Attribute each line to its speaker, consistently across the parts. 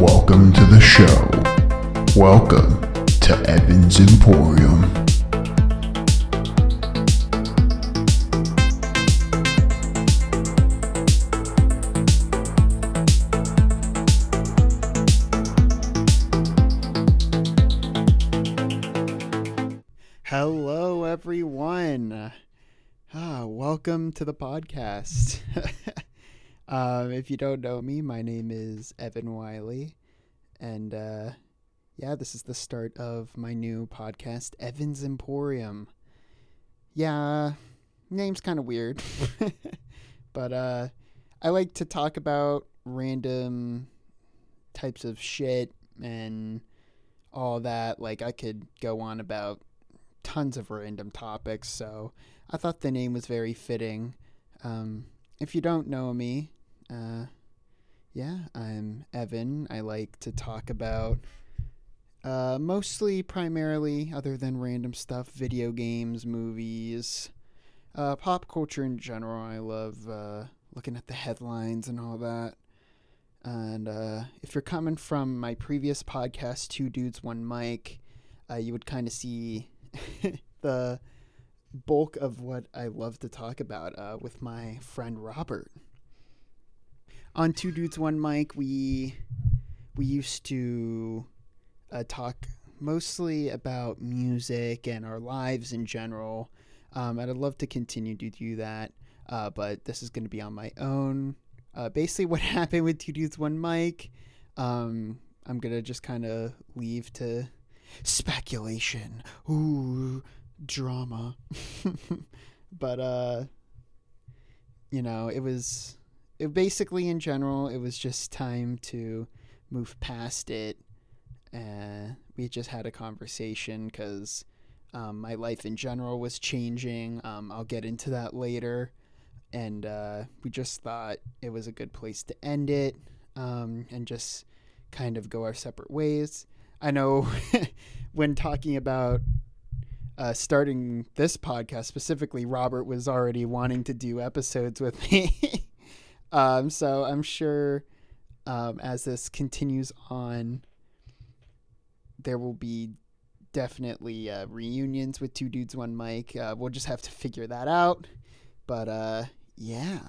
Speaker 1: Welcome to the show. Welcome to Evans Emporium.
Speaker 2: Hello, everyone. Ah, welcome to the podcast. um, if you don't know me, my name is Evan Wiley, and uh, yeah, this is the start of my new podcast, Evan's Emporium. Yeah, name's kind of weird, but uh, I like to talk about random types of shit and all that. Like, I could go on about tons of random topics, so I thought the name was very fitting. Um, if you don't know me, uh, yeah, I'm Evan. I like to talk about uh, mostly, primarily, other than random stuff, video games, movies, uh, pop culture in general. I love uh, looking at the headlines and all that. And uh, if you're coming from my previous podcast, Two Dudes, One Mic, uh, you would kind of see the bulk of what I love to talk about uh, with my friend Robert. On Two Dudes One Mic, we we used to uh, talk mostly about music and our lives in general. Um, and I'd love to continue to do that, uh, but this is going to be on my own. Uh, basically, what happened with Two Dudes One Mic, um, I'm gonna just kind of leave to speculation. Ooh, drama. but uh you know, it was it basically in general it was just time to move past it. Uh we just had a conversation cuz um, my life in general was changing. Um, I'll get into that later. And uh, we just thought it was a good place to end it um, and just kind of go our separate ways. I know when talking about uh, starting this podcast specifically, Robert was already wanting to do episodes with me. um, so I'm sure um, as this continues on, there will be definitely uh, reunions with two dudes, one mic. Uh, we'll just have to figure that out. But uh, yeah.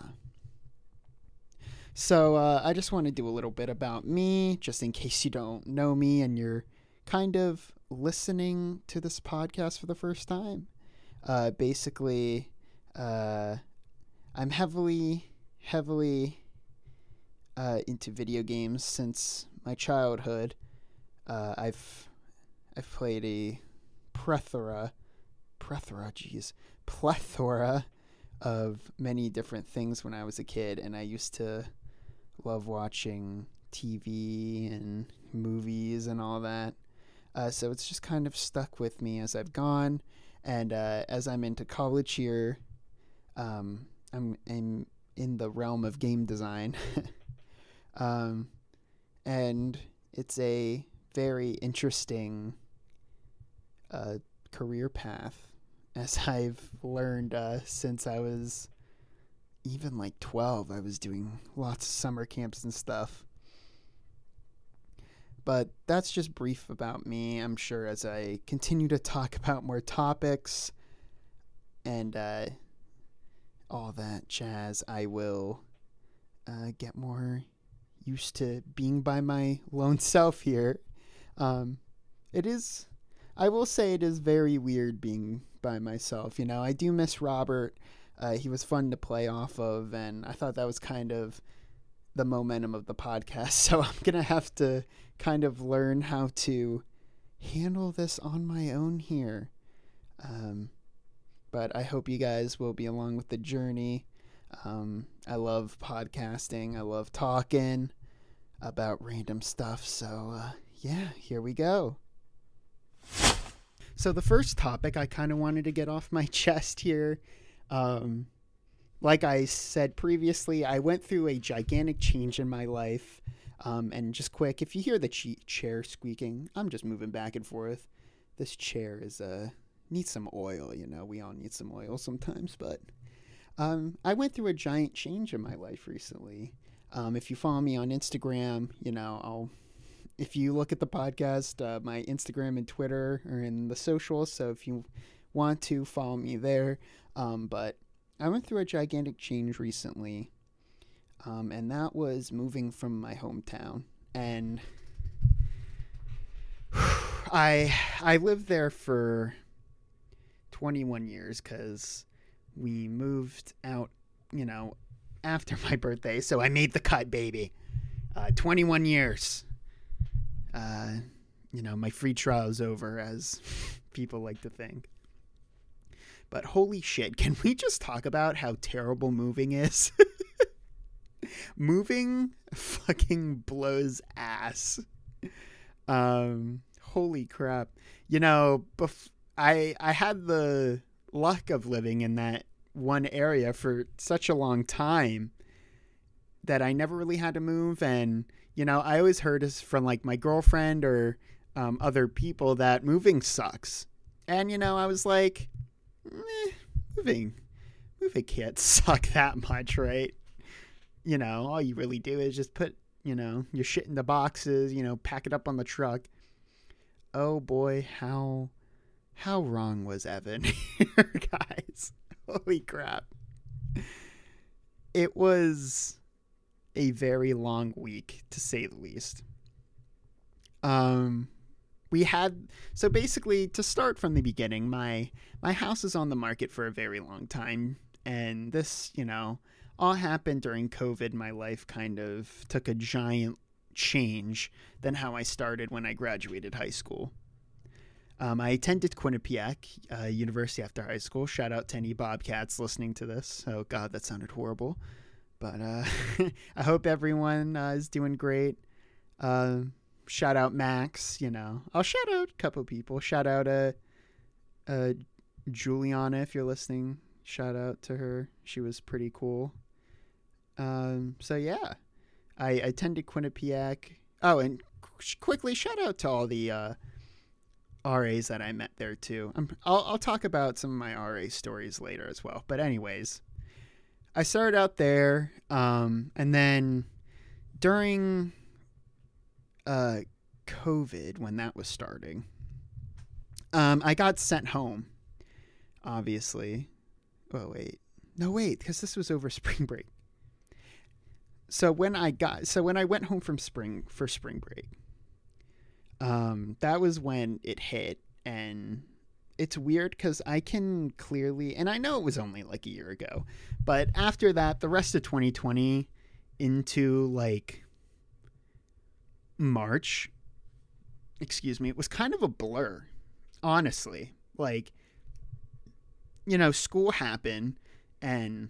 Speaker 2: So uh, I just want to do a little bit about me, just in case you don't know me and you're kind of listening to this podcast for the first time. Uh, basically, uh, I'm heavily, heavily uh, into video games since my childhood. Uh, I've I've played a plethora, plethora, jeez, plethora of many different things when I was a kid, and I used to love watching TV and movies and all that. Uh, so it's just kind of stuck with me as I've gone, and uh, as I'm into college here, um, I'm, I'm in the realm of game design, um, and it's a very interesting uh, career path, as I've learned uh, since I was even like 12. I was doing lots of summer camps and stuff. But that's just brief about me. I'm sure as I continue to talk about more topics and uh, all that jazz, I will uh, get more used to being by my lone self here. Um, it is, I will say, it is very weird being by myself. You know, I do miss Robert. Uh, he was fun to play off of, and I thought that was kind of the momentum of the podcast. So I'm going to have to kind of learn how to handle this on my own here. Um, but I hope you guys will be along with the journey. Um, I love podcasting, I love talking about random stuff. So, uh, yeah, here we go. So, the first topic I kind of wanted to get off my chest here. Um, like I said previously, I went through a gigantic change in my life. Um, and just quick, if you hear the chair squeaking, I'm just moving back and forth. This chair is uh needs some oil, you know. We all need some oil sometimes, but um, I went through a giant change in my life recently. Um, if you follow me on Instagram, you know I'll if you look at the podcast, uh, my Instagram and Twitter are in the socials. So if you want to follow me there, um, but I went through a gigantic change recently, um, and that was moving from my hometown. And I I lived there for 21 years because we moved out, you know, after my birthday. So I made the cut, baby. Uh, 21 years. Uh, you know, my free trial is over, as people like to think. But holy shit, can we just talk about how terrible moving is? moving fucking blows ass. Um, holy crap. You know, bef- I I had the luck of living in that one area for such a long time that I never really had to move and you know, I always heard from like my girlfriend or um, other people that moving sucks. And you know, I was like, eh, moving, moving can't suck that much, right? You know, all you really do is just put, you know, your shit in the boxes, you know, pack it up on the truck. Oh boy, how how wrong was Evan here, guys? Holy crap. It was a very long week to say the least. Um we had so basically to start from the beginning, my my house is on the market for a very long time and this, you know, all happened during COVID. My life kind of took a giant change than how I started when I graduated high school. Um, I attended Quinnipiac uh, University after high school. Shout out to any Bobcats listening to this. Oh, God, that sounded horrible. But uh, I hope everyone uh, is doing great. Uh, shout out Max, you know. I'll shout out a couple people. Shout out uh, uh, Juliana if you're listening. Shout out to her. She was pretty cool. Um, so, yeah. I, attended Quinnipiac. Oh, and qu- quickly, shout out to all the uh, RAs that I met there too. i will I'll talk about some of my RA stories later as well. But anyways, I started out there, um, and then during uh, COVID, when that was starting, um, I got sent home. Obviously, oh wait, no wait, because this was over spring break. So when I got, so when I went home from spring for spring break, um, that was when it hit, and it's weird because I can clearly, and I know it was only like a year ago, but after that, the rest of 2020 into like March, excuse me, it was kind of a blur, honestly. Like, you know, school happened, and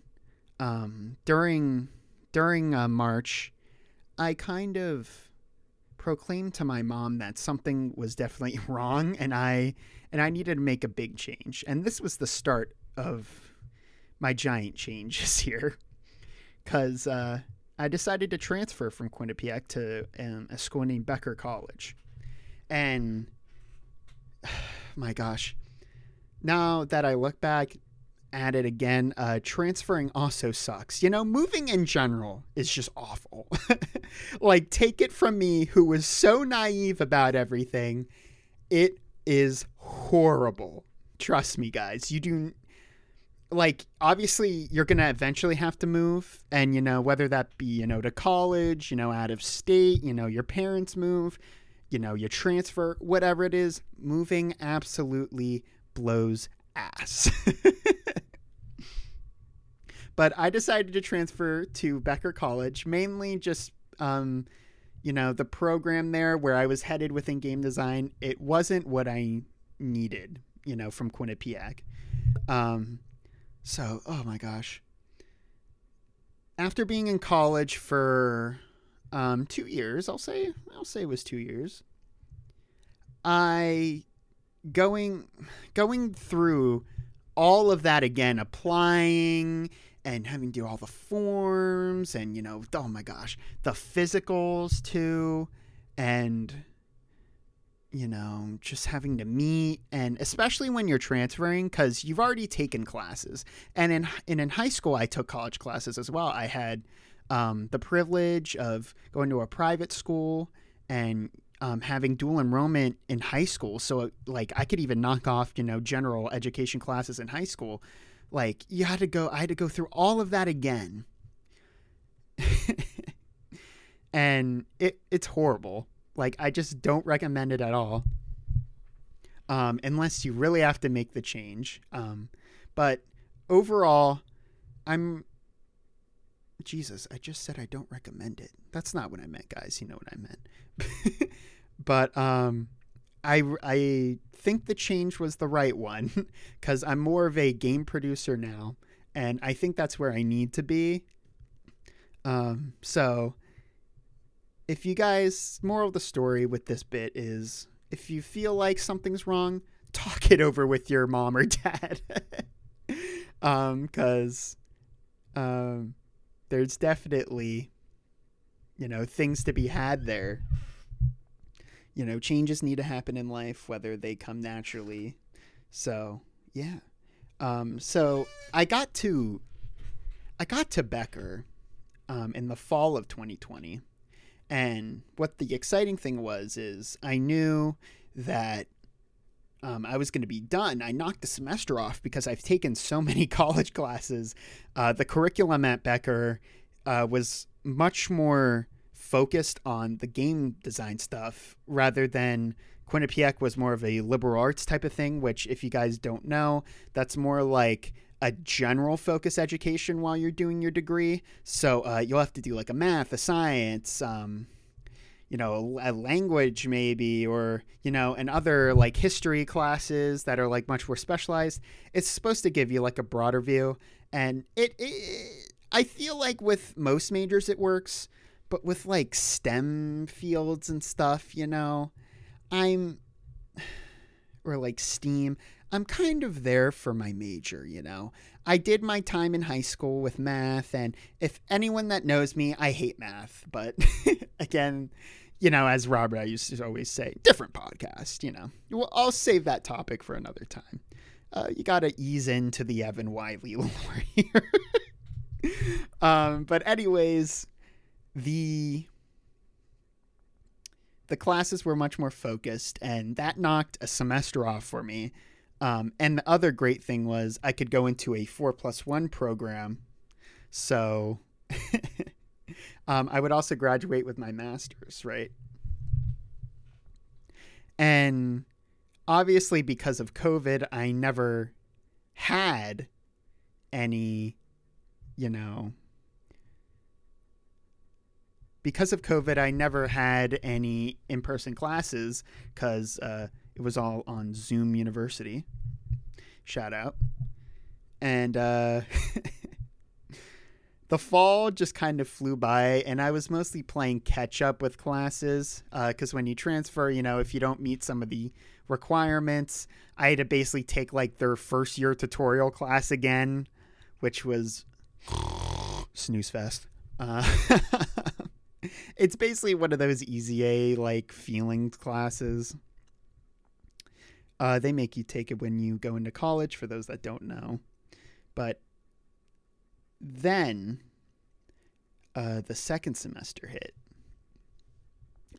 Speaker 2: um, during during uh, March, I kind of proclaimed to my mom that something was definitely wrong and I and I needed to make a big change. And this was the start of my giant changes here. Cuz uh, I decided to transfer from Quinnipiac to um, a school named Becker College. And my gosh, now that I look back, at it again. Uh, transferring also sucks. You know, moving in general is just awful. like, take it from me, who was so naive about everything. It is horrible. Trust me, guys. You do. Like, obviously, you're going to eventually have to move. And, you know, whether that be, you know, to college, you know, out of state, you know, your parents move, you know, you transfer, whatever it is, moving absolutely blows ass. but I decided to transfer to Becker College, mainly just, um, you know, the program there where I was headed within game design. It wasn't what I needed, you know, from Quinnipiac. Um, so, oh my gosh. After being in college for um, two years, I'll say, I'll say it was two years. I going going through all of that again, applying and having to do all the forms and you know, oh my gosh, the physicals too, and you know, just having to meet and especially when you're transferring cuz you've already taken classes. And in and in high school I took college classes as well. I had um, the privilege of going to a private school and um, having dual enrollment in high school. So like I could even knock off, you know, general education classes in high school. Like you had to go, I had to go through all of that again. and it it's horrible. Like I just don't recommend it at all. Um, unless you really have to make the change. Um, but overall, I'm Jesus, I just said I don't recommend it. That's not what I meant, guys. You know what I meant. but um, I I think the change was the right one because I'm more of a game producer now, and I think that's where I need to be. Um, so if you guys, moral of the story with this bit is, if you feel like something's wrong, talk it over with your mom or dad. um, because um there's definitely you know things to be had there you know changes need to happen in life whether they come naturally so yeah um, so i got to i got to becker um, in the fall of 2020 and what the exciting thing was is i knew that um, I was going to be done. I knocked the semester off because I've taken so many college classes. Uh, the curriculum at Becker uh, was much more focused on the game design stuff rather than Quinnipiac was more of a liberal arts type of thing, which, if you guys don't know, that's more like a general focus education while you're doing your degree. So uh, you'll have to do like a math, a science, um, you know a language maybe or you know and other like history classes that are like much more specialized it's supposed to give you like a broader view and it, it i feel like with most majors it works but with like stem fields and stuff you know i'm or like steam i'm kind of there for my major you know i did my time in high school with math and if anyone that knows me i hate math but again you know, as Robert I used to always say, different podcast, you know. Well, I'll save that topic for another time. Uh, you got to ease into the Evan Wiley lore here. um, but anyways, the the classes were much more focused, and that knocked a semester off for me. Um, and the other great thing was I could go into a four plus one program, so um, I would also graduate with my master's, right? And obviously, because of COVID, I never had any, you know, because of COVID, I never had any in person classes because uh, it was all on Zoom University. Shout out. And uh, the fall just kind of flew by and i was mostly playing catch up with classes because uh, when you transfer you know if you don't meet some of the requirements i had to basically take like their first year tutorial class again which was snooze fest uh, it's basically one of those easy a like feelings classes uh, they make you take it when you go into college for those that don't know but then uh, the second semester hit.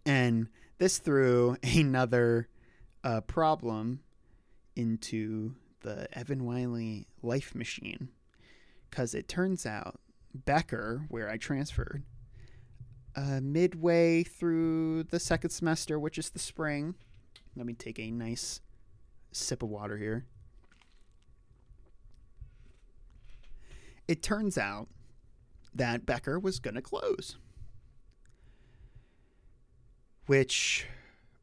Speaker 2: And this threw another uh, problem into the Evan Wiley life machine. Because it turns out Becker, where I transferred, uh, midway through the second semester, which is the spring, let me take a nice sip of water here. it turns out that Becker was going to close, which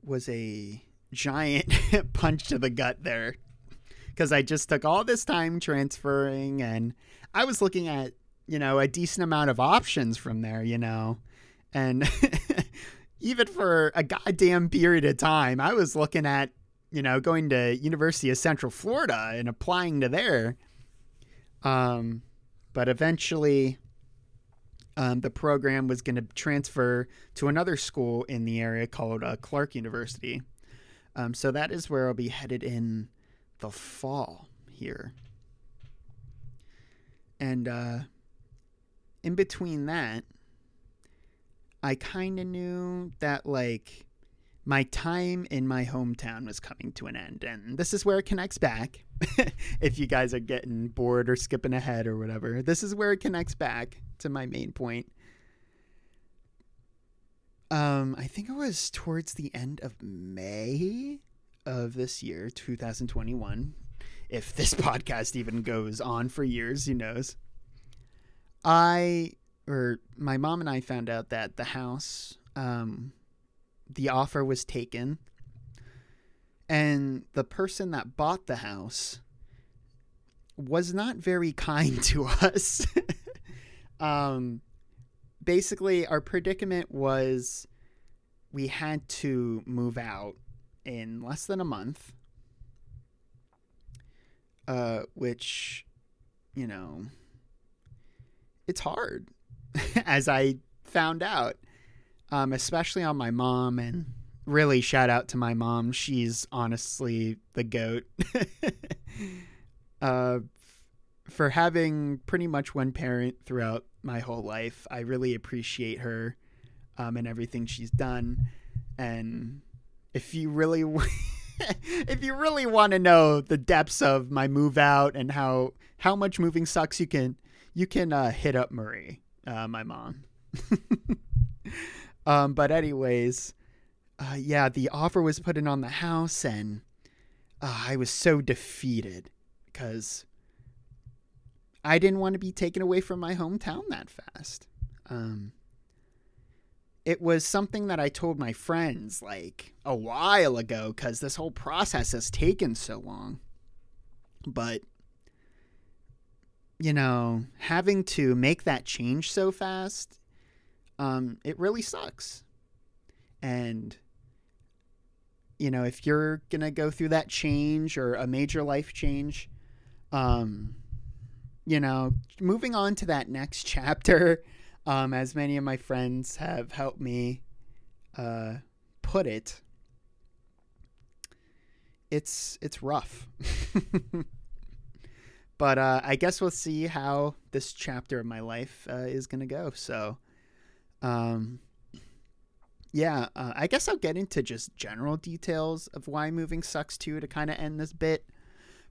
Speaker 2: was a giant punch to the gut there because I just took all this time transferring and I was looking at, you know, a decent amount of options from there, you know, and even for a goddamn period of time, I was looking at, you know, going to University of Central Florida and applying to there. Um, but eventually, um, the program was going to transfer to another school in the area called uh, Clark University. Um, so that is where I'll be headed in the fall here. And uh, in between that, I kind of knew that like my time in my hometown was coming to an end. And this is where it connects back. if you guys are getting bored or skipping ahead or whatever, this is where it connects back to my main point. Um, I think it was towards the end of May of this year, 2021. If this podcast even goes on for years, who knows? I or my mom and I found out that the house um, the offer was taken and the person that bought the house was not very kind to us. um, basically, our predicament was we had to move out in less than a month, uh, which, you know, it's hard, as I found out um, especially on my mom. And really, shout out to my mom. She's honestly the goat. uh, for having pretty much one parent throughout my whole life, I really appreciate her um, and everything she's done. And if you really, if you really want to know the depths of my move out and how how much moving sucks, you can you can uh, hit up Marie, uh, my mom. Um, but anyways, uh, yeah, the offer was put in on the house, and uh, I was so defeated because I didn't want to be taken away from my hometown that fast. Um, it was something that I told my friends like a while ago because this whole process has taken so long. But, you know, having to make that change so fast um, it really sucks. And, you know, if you're going to go through that change or a major life change, um, you know, moving on to that next chapter, um, as many of my friends have helped me uh, put it, it's it's rough. but uh, I guess we'll see how this chapter of my life uh, is gonna go. So, um, yeah, uh, I guess I'll get into just general details of why moving sucks too to kind of end this bit.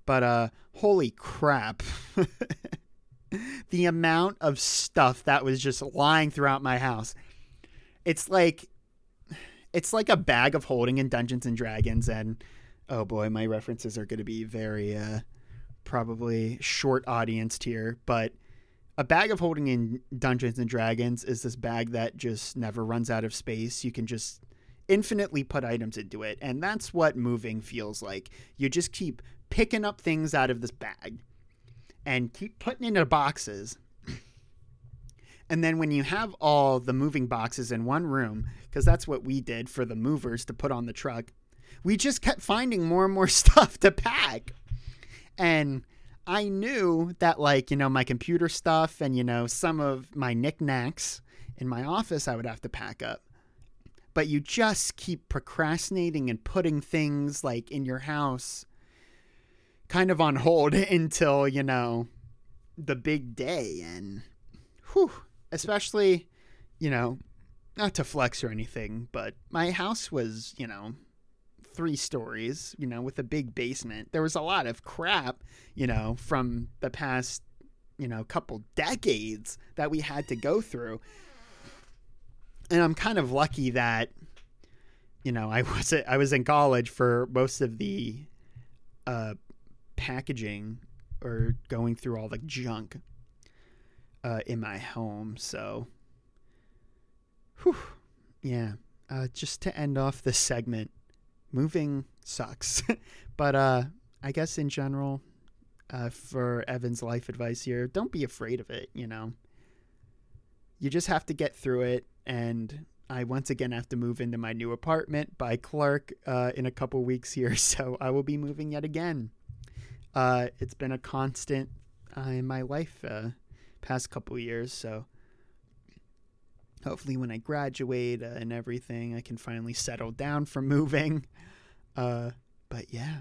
Speaker 2: But uh, holy crap. the amount of stuff that was just lying throughout my house. It's like it's like a bag of holding in Dungeons and Dragons and oh boy, my references are going to be very uh probably short audience here, but a bag of holding in Dungeons and Dragons is this bag that just never runs out of space. You can just infinitely put items into it. And that's what moving feels like. You just keep picking up things out of this bag and keep putting into boxes. And then when you have all the moving boxes in one room, because that's what we did for the movers to put on the truck, we just kept finding more and more stuff to pack. And I knew that, like, you know, my computer stuff and, you know, some of my knickknacks in my office I would have to pack up. But you just keep procrastinating and putting things like in your house kind of on hold until, you know, the big day. And, whew, especially, you know, not to flex or anything, but my house was, you know, three stories, you know, with a big basement. There was a lot of crap, you know, from the past, you know, couple decades that we had to go through. And I'm kind of lucky that, you know, I was I was in college for most of the uh, packaging or going through all the junk uh, in my home. So, whew, yeah. Uh, just to end off this segment, moving sucks. but uh, I guess in general, uh, for Evan's life advice here, don't be afraid of it. You know, you just have to get through it. And I once again have to move into my new apartment by Clark uh, in a couple weeks here, so I will be moving yet again. Uh, it's been a constant uh, in my life uh, past couple years, so hopefully when I graduate uh, and everything, I can finally settle down from moving. Uh, but yeah,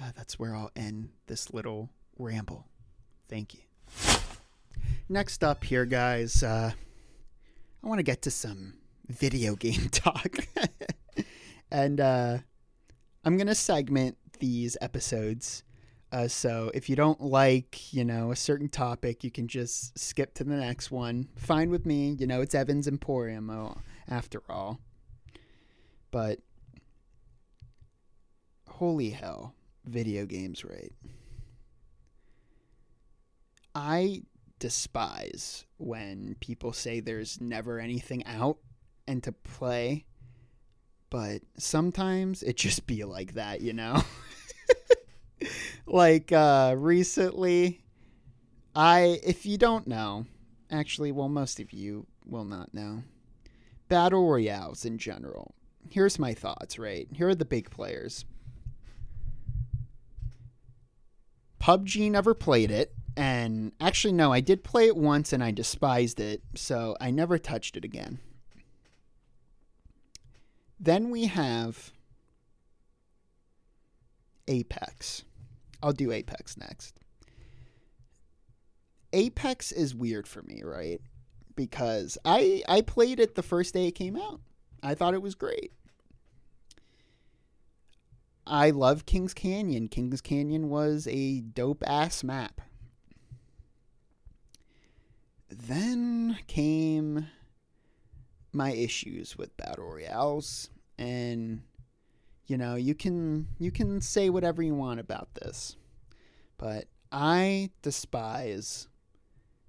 Speaker 2: uh, that's where I'll end this little ramble. Thank you. Next up here, guys, uh, I want to get to some video game talk. And uh, I'm going to segment these episodes. Uh, so if you don't like, you know, a certain topic, you can just skip to the next one. Fine with me. You know, it's Evan's Emporium oh, after all. But holy hell, video games, right? I despise when people say there's never anything out and to play, but sometimes it just be like that, you know? like uh recently I if you don't know, actually well most of you will not know. Battle royales in general. Here's my thoughts, right? Here are the big players. PUBG never played it. And actually, no, I did play it once and I despised it. So I never touched it again. Then we have Apex. I'll do Apex next. Apex is weird for me, right? Because I I played it the first day it came out. I thought it was great. I love Kings Canyon. Kings Canyon was a dope ass map. Then came my issues with battle royales and you know, you can you can say whatever you want about this. But I despise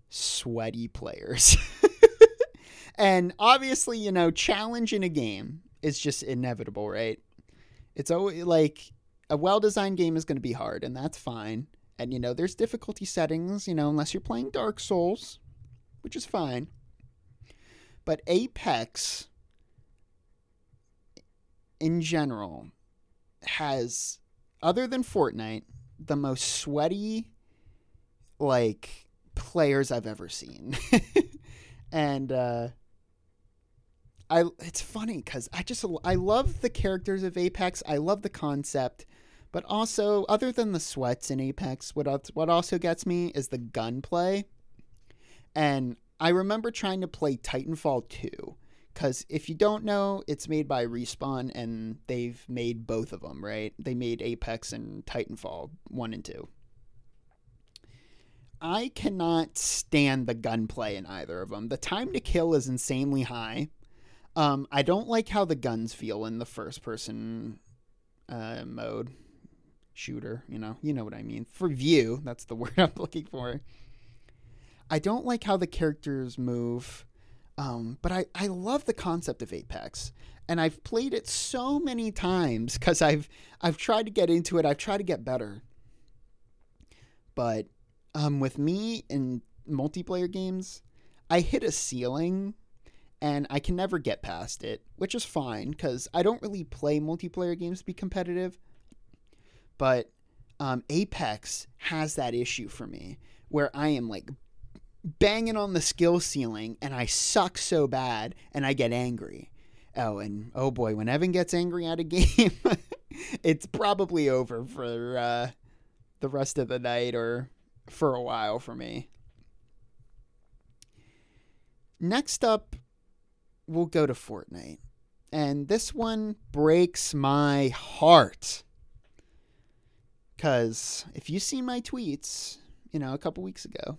Speaker 2: sweaty players. and obviously, you know, challenge in a game is just inevitable, right? It's always like a well designed game is going to be hard, and that's fine. And, you know, there's difficulty settings, you know, unless you're playing Dark Souls, which is fine. But Apex, in general, has, other than Fortnite, the most sweaty, like, players I've ever seen. and, uh, I it's funny because I just I love the characters of Apex. I love the concept, but also other than the sweats in Apex, what what also gets me is the gunplay. And I remember trying to play Titanfall 2 because if you don't know, it's made by Respawn and they've made both of them, right? They made Apex and Titanfall 1 and 2. I cannot stand the gunplay in either of them. The time to kill is insanely high um, I don't like how the guns feel in the first person uh, mode shooter. You know, you know what I mean. For view, that's the word I'm looking for. I don't like how the characters move, um, but I, I love the concept of Apex, and I've played it so many times because I've I've tried to get into it. I've tried to get better, but um, with me in multiplayer games, I hit a ceiling and I can never get past it, which is fine because I don't really play multiplayer games to be competitive. But um, Apex has that issue for me where I am like banging on the skill ceiling and I suck so bad and I get angry. Oh, and oh boy, when Evan gets angry at a game, it's probably over for uh, the rest of the night or for a while for me. Next up we'll go to Fortnite. And this one breaks my heart. Because if you see my tweets, you know, a couple weeks ago,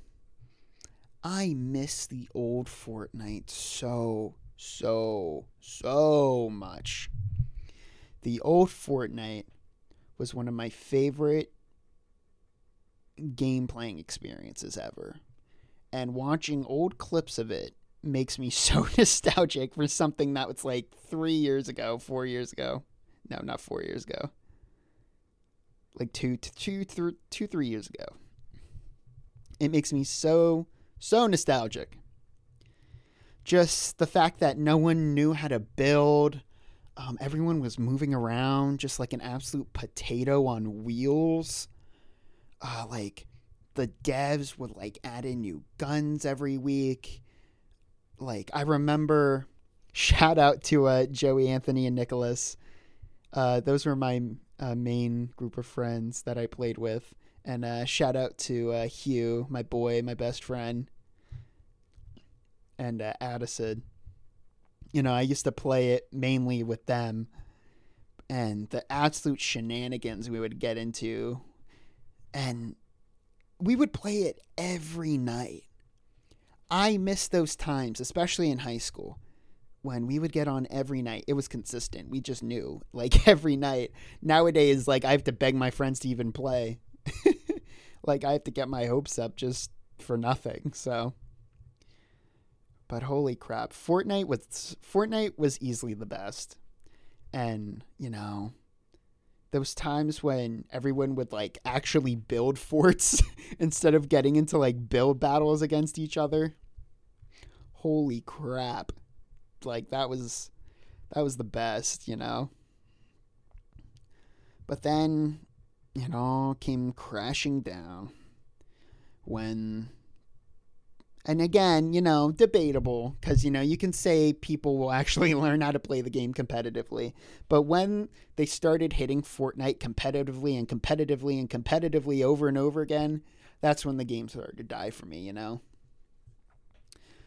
Speaker 2: I miss the old Fortnite so, so, so much. The old Fortnite was one of my favorite game playing experiences ever. And watching old clips of it makes me so nostalgic for something that was like three years ago, four years ago. No, not four years ago. Like two, two, th- two, three years ago. It makes me so, so nostalgic. Just the fact that no one knew how to build. Um, everyone was moving around just like an absolute potato on wheels. Uh, like the devs would like add in new guns every week like I remember shout out to uh, Joey Anthony and Nicholas. Uh, those were my uh, main group of friends that I played with. And uh, shout out to uh, Hugh, my boy, my best friend, and uh, Addison. You know, I used to play it mainly with them. and the absolute shenanigans we would get into. And we would play it every night. I miss those times, especially in high school when we would get on every night. It was consistent. We just knew, like every night. Nowadays, like I have to beg my friends to even play. like I have to get my hopes up just for nothing. So, but holy crap, Fortnite was Fortnite was easily the best, and you know, those times when everyone would like actually build forts instead of getting into like build battles against each other. Holy crap like that was that was the best, you know. But then it all came crashing down when and again, you know, debatable because, you know, you can say people will actually learn how to play the game competitively. But when they started hitting Fortnite competitively and competitively and competitively over and over again, that's when the game started to die for me, you know?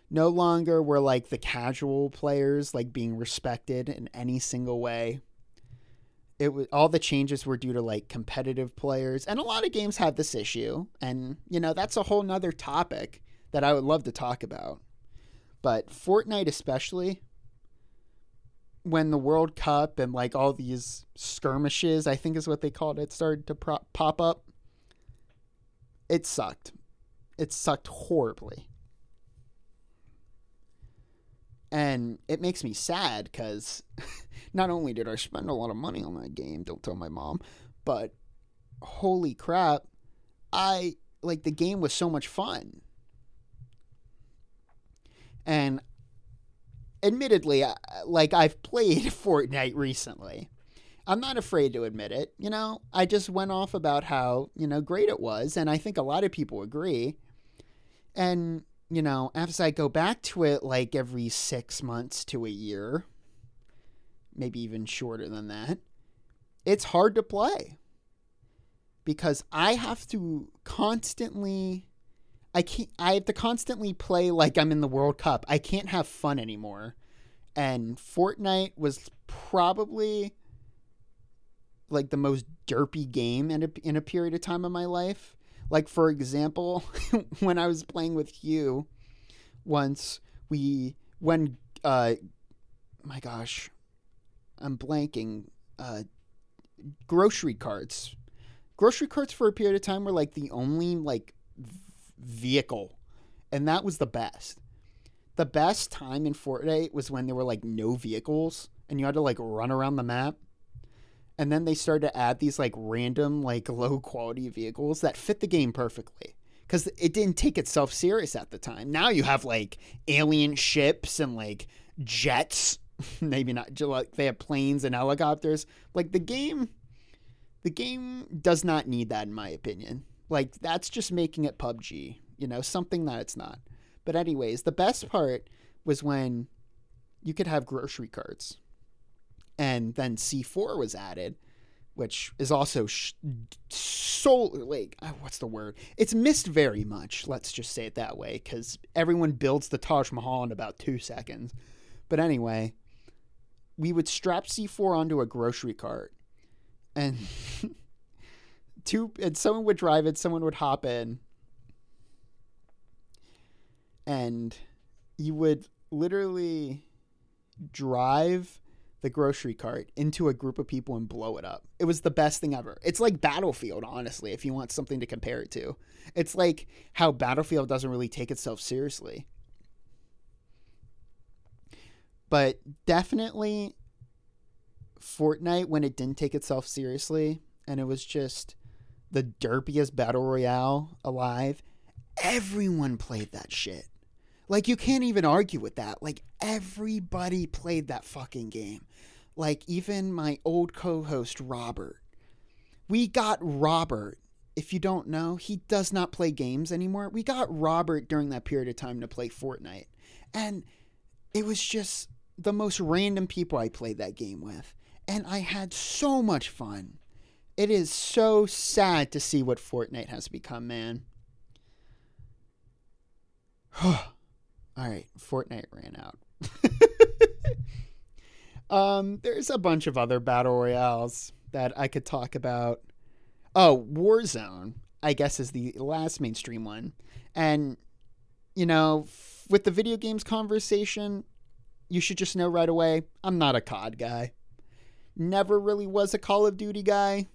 Speaker 2: no longer were like the casual players like being respected in any single way it was all the changes were due to like competitive players and a lot of games have this issue and you know that's a whole nother topic that i would love to talk about. But fortnite especially when the world cup and like all these skirmishes i think is what they called it started to pro- pop up it sucked. It sucked horribly. And it makes me sad because not only did I spend a lot of money on that game, don't tell my mom, but holy crap, I like the game was so much fun. And admittedly, like I've played Fortnite recently. I'm not afraid to admit it. You know, I just went off about how, you know, great it was. And I think a lot of people agree. And you know, as I go back to it like every six months to a year, maybe even shorter than that, it's hard to play because I have to constantly. I can't. I have to constantly play like I'm in the World Cup. I can't have fun anymore, and Fortnite was probably like the most derpy game in a, in a period of time of my life like for example, when I was playing with Hugh once, we when uh my gosh, I'm blanking. Uh grocery carts. Grocery carts for a period of time were like the only like vehicle and that was the best. The best time in Fortnite was when there were like no vehicles and you had to like run around the map and then they started to add these like random like low quality vehicles that fit the game perfectly because it didn't take itself serious at the time now you have like alien ships and like jets maybe not like they have planes and helicopters like the game the game does not need that in my opinion like that's just making it pubg you know something that it's not but anyways the best part was when you could have grocery carts and then C4 was added, which is also sh- so like uh, what's the word? It's missed very much. Let's just say it that way, because everyone builds the Taj Mahal in about two seconds. But anyway, we would strap C4 onto a grocery cart, and two and someone would drive it, someone would hop in, and you would literally drive the grocery cart into a group of people and blow it up. It was the best thing ever. It's like Battlefield, honestly, if you want something to compare it to. It's like how Battlefield doesn't really take itself seriously. But definitely Fortnite when it didn't take itself seriously and it was just the derpiest battle royale alive, everyone played that shit. Like you can't even argue with that. Like everybody played that fucking game. Like even my old co-host Robert. We got Robert. If you don't know, he does not play games anymore. We got Robert during that period of time to play Fortnite. And it was just the most random people I played that game with. And I had so much fun. It is so sad to see what Fortnite has become, man. All right, Fortnite ran out. Um, there's a bunch of other battle royales that I could talk about. Oh, Warzone, I guess, is the last mainstream one. And, you know, f- with the video games conversation, you should just know right away I'm not a COD guy. Never really was a Call of Duty guy.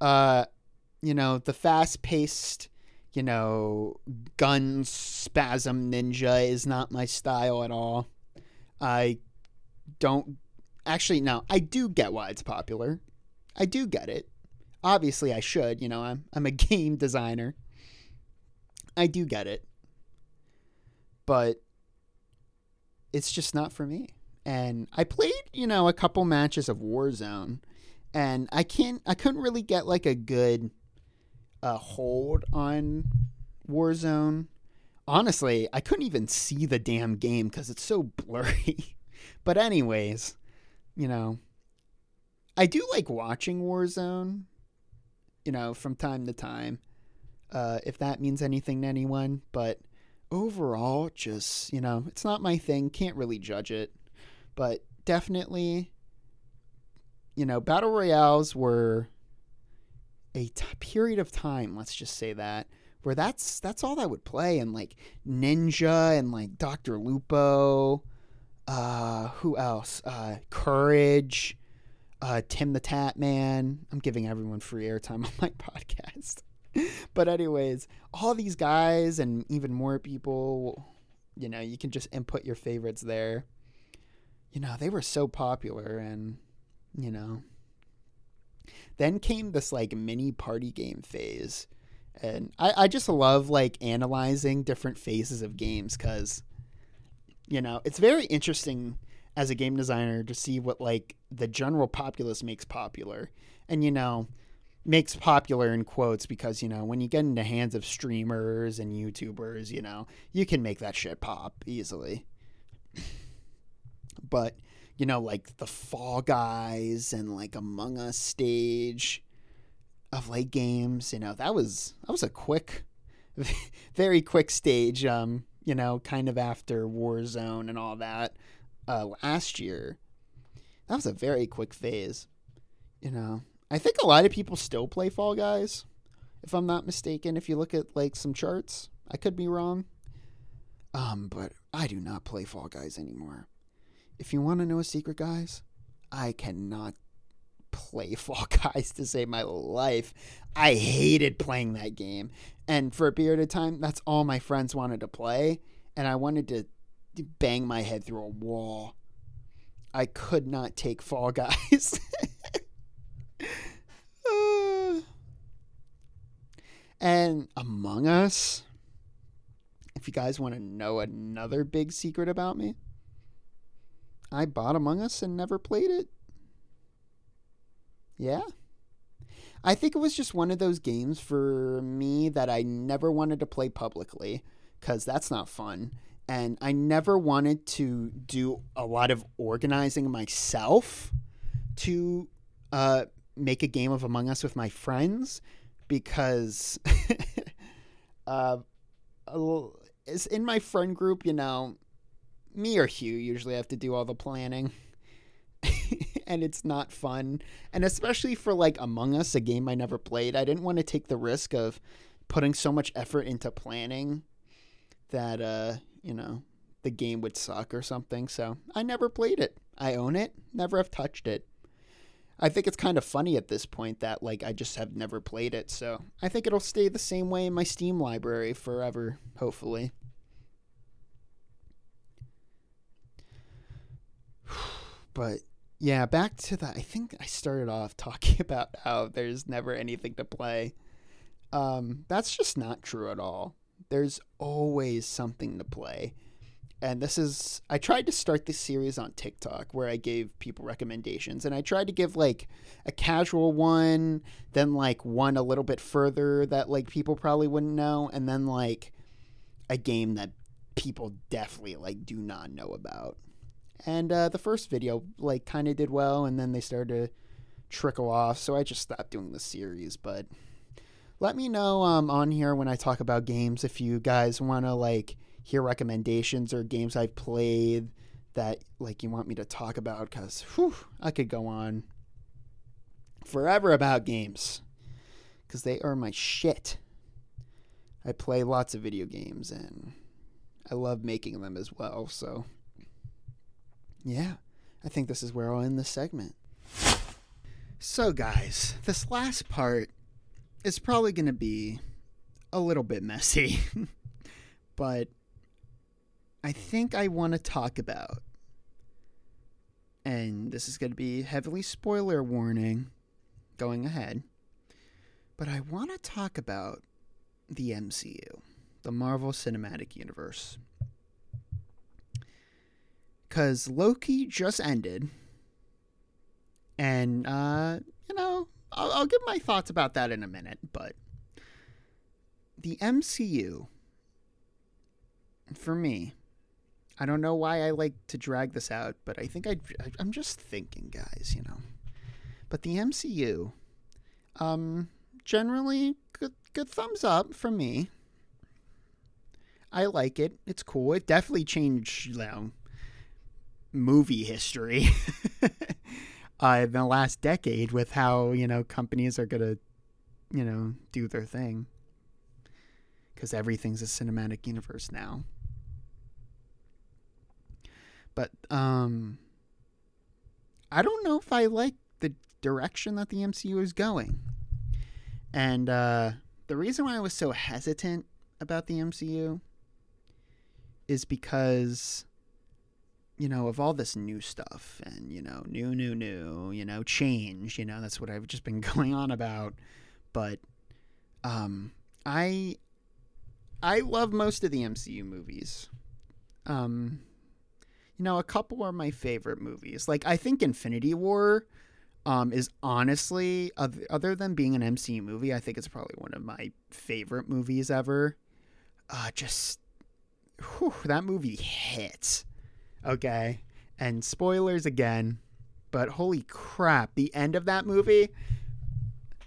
Speaker 2: Uh, you know, the fast paced, you know, gun spasm ninja is not my style at all. I don't actually no, I do get why it's popular. I do get it. Obviously I should, you know, I'm I'm a game designer. I do get it. But it's just not for me. And I played, you know, a couple matches of Warzone and I can't I couldn't really get like a good uh, hold on Warzone. Honestly, I couldn't even see the damn game because it's so blurry. but anyways, you know, I do like watching Warzone. You know, from time to time, uh, if that means anything to anyone. But overall, just you know, it's not my thing. Can't really judge it, but definitely, you know, battle royales were a t- period of time. Let's just say that where that's that's all I would play, and like Ninja and like Doctor Lupo. Uh, who else? Uh, Courage. Uh, Tim the Tatman. I'm giving everyone free airtime on my podcast. but anyways, all these guys and even more people, you know, you can just input your favorites there. You know, they were so popular and you know, then came this like mini party game phase. And I, I just love like analyzing different phases of games because, you know, it's very interesting as a game designer to see what like the general populace makes popular. And, you know, makes popular in quotes because, you know, when you get into hands of streamers and YouTubers, you know, you can make that shit pop easily. but you know, like the Fall Guys and like Among Us stage of late games. You know, that was that was a quick, very quick stage. Um, you know, kind of after Warzone and all that uh, last year. That was a very quick phase. You know, I think a lot of people still play Fall Guys, if I'm not mistaken. If you look at like some charts, I could be wrong. Um, but I do not play Fall Guys anymore if you want to know a secret, guys, I cannot play Fall Guys to save my life. I hated playing that game. And for a period of time, that's all my friends wanted to play. And I wanted to bang my head through a wall. I could not take Fall Guys. and Among Us. If you guys want to know another big secret about me, I bought Among Us and never played it. Yeah. I think it was just one of those games for me that I never wanted to play publicly because that's not fun. And I never wanted to do a lot of organizing myself to uh, make a game of Among Us with my friends because uh, in my friend group, you know, me or Hugh usually have to do all the planning. and it's not fun. And especially for like Among Us, a game I never played, I didn't want to take the risk of putting so much effort into planning that uh, you know, the game would suck or something. So, I never played it. I own it, never have touched it. I think it's kind of funny at this point that like I just have never played it. So, I think it'll stay the same way in my Steam library forever, hopefully. But yeah, back to the. I think I started off talking about how there's never anything to play. Um, that's just not true at all. There's always something to play. And this is, I tried to start this series on TikTok where I gave people recommendations. And I tried to give like a casual one, then like one a little bit further that like people probably wouldn't know, and then like a game that people definitely like do not know about. And uh, the first video like kind of did well, and then they started to trickle off. So I just stopped doing the series. But let me know um, on here when I talk about games if you guys want to like hear recommendations or games I've played that like you want me to talk about because I could go on forever about games because they are my shit. I play lots of video games and I love making them as well. So, yeah, I think this is where I'll end this segment. So, guys, this last part is probably going to be a little bit messy, but I think I want to talk about, and this is going to be heavily spoiler warning going ahead, but I want to talk about the MCU, the Marvel Cinematic Universe. Because Loki just ended, and, uh, you know, I'll, I'll give my thoughts about that in a minute, but the MCU, for me, I don't know why I like to drag this out, but I think I, I'm just thinking, guys, you know. But the MCU, um, generally good, good thumbs up from me. I like it. It's cool. It definitely changed, you know, movie history uh, in the last decade with how you know companies are gonna, you know, do their thing. Because everything's a cinematic universe now. But um, I don't know if I like the direction that the MCU is going. And uh, the reason why I was so hesitant about the MCU is because, you know, of all this new stuff and, you know, new, new, new, you know, change, you know, that's what I've just been going on about. But um, I I love most of the MCU movies. Um, you know, a couple are my favorite movies. Like I think Infinity War um, is honestly, other than being an MCU movie, I think it's probably one of my favorite movies ever. Uh, just whew, that movie hits. Okay, and spoilers again, but holy crap, the end of that movie.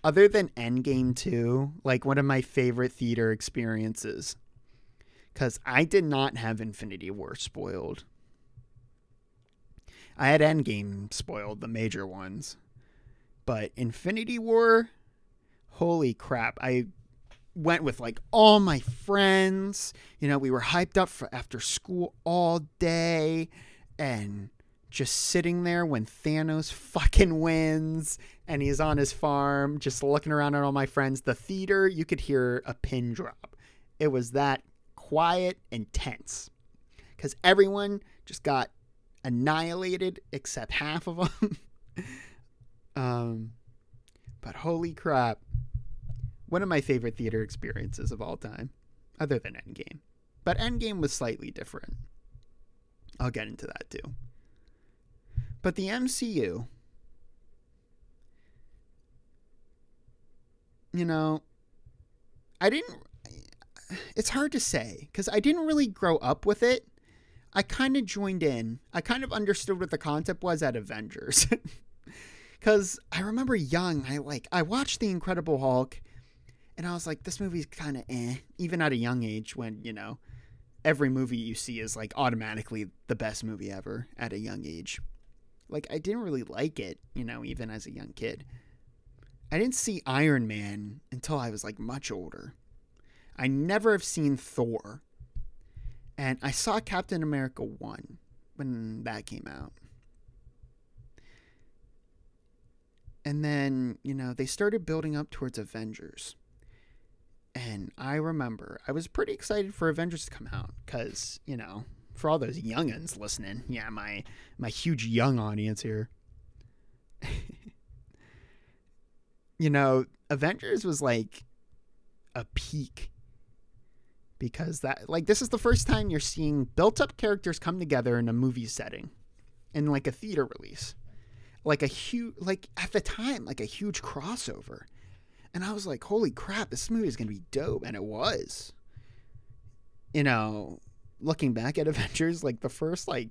Speaker 2: Other than Endgame 2, like one of my favorite theater experiences. Because I did not have Infinity War spoiled. I had Endgame spoiled, the major ones. But Infinity War, holy crap. I went with like all my friends. You know, we were hyped up for after school all day and just sitting there when Thanos fucking wins and he's on his farm, just looking around at all my friends. The theater, you could hear a pin drop. It was that quiet and tense because everyone just got annihilated except half of them. Um, but holy crap, one of my favorite theater experiences of all time, other than Endgame. But Endgame was slightly different. I'll get into that too. But the MCU, you know, I didn't. It's hard to say because I didn't really grow up with it. I kind of joined in. I kind of understood what the concept was at Avengers. Because I remember young, I like I watched The Incredible Hulk, and I was like, this movie's kind of eh. Even at a young age, when you know, every movie you see is like automatically the best movie ever at a young age. Like I didn't really like it, you know, even as a young kid. I didn't see Iron Man until I was like much older. I never have seen Thor. And I saw Captain America 1 when that came out. And then, you know, they started building up towards Avengers. And I remember I was pretty excited for Avengers to come out because, you know, for all those youngins listening, yeah, my my huge young audience here. you know, Avengers was like a peak because that like this is the first time you're seeing built up characters come together in a movie setting in like a theater release. Like a huge like at the time like a huge crossover. And i was like holy crap this movie is going to be dope and it was. You know looking back at avengers like the first like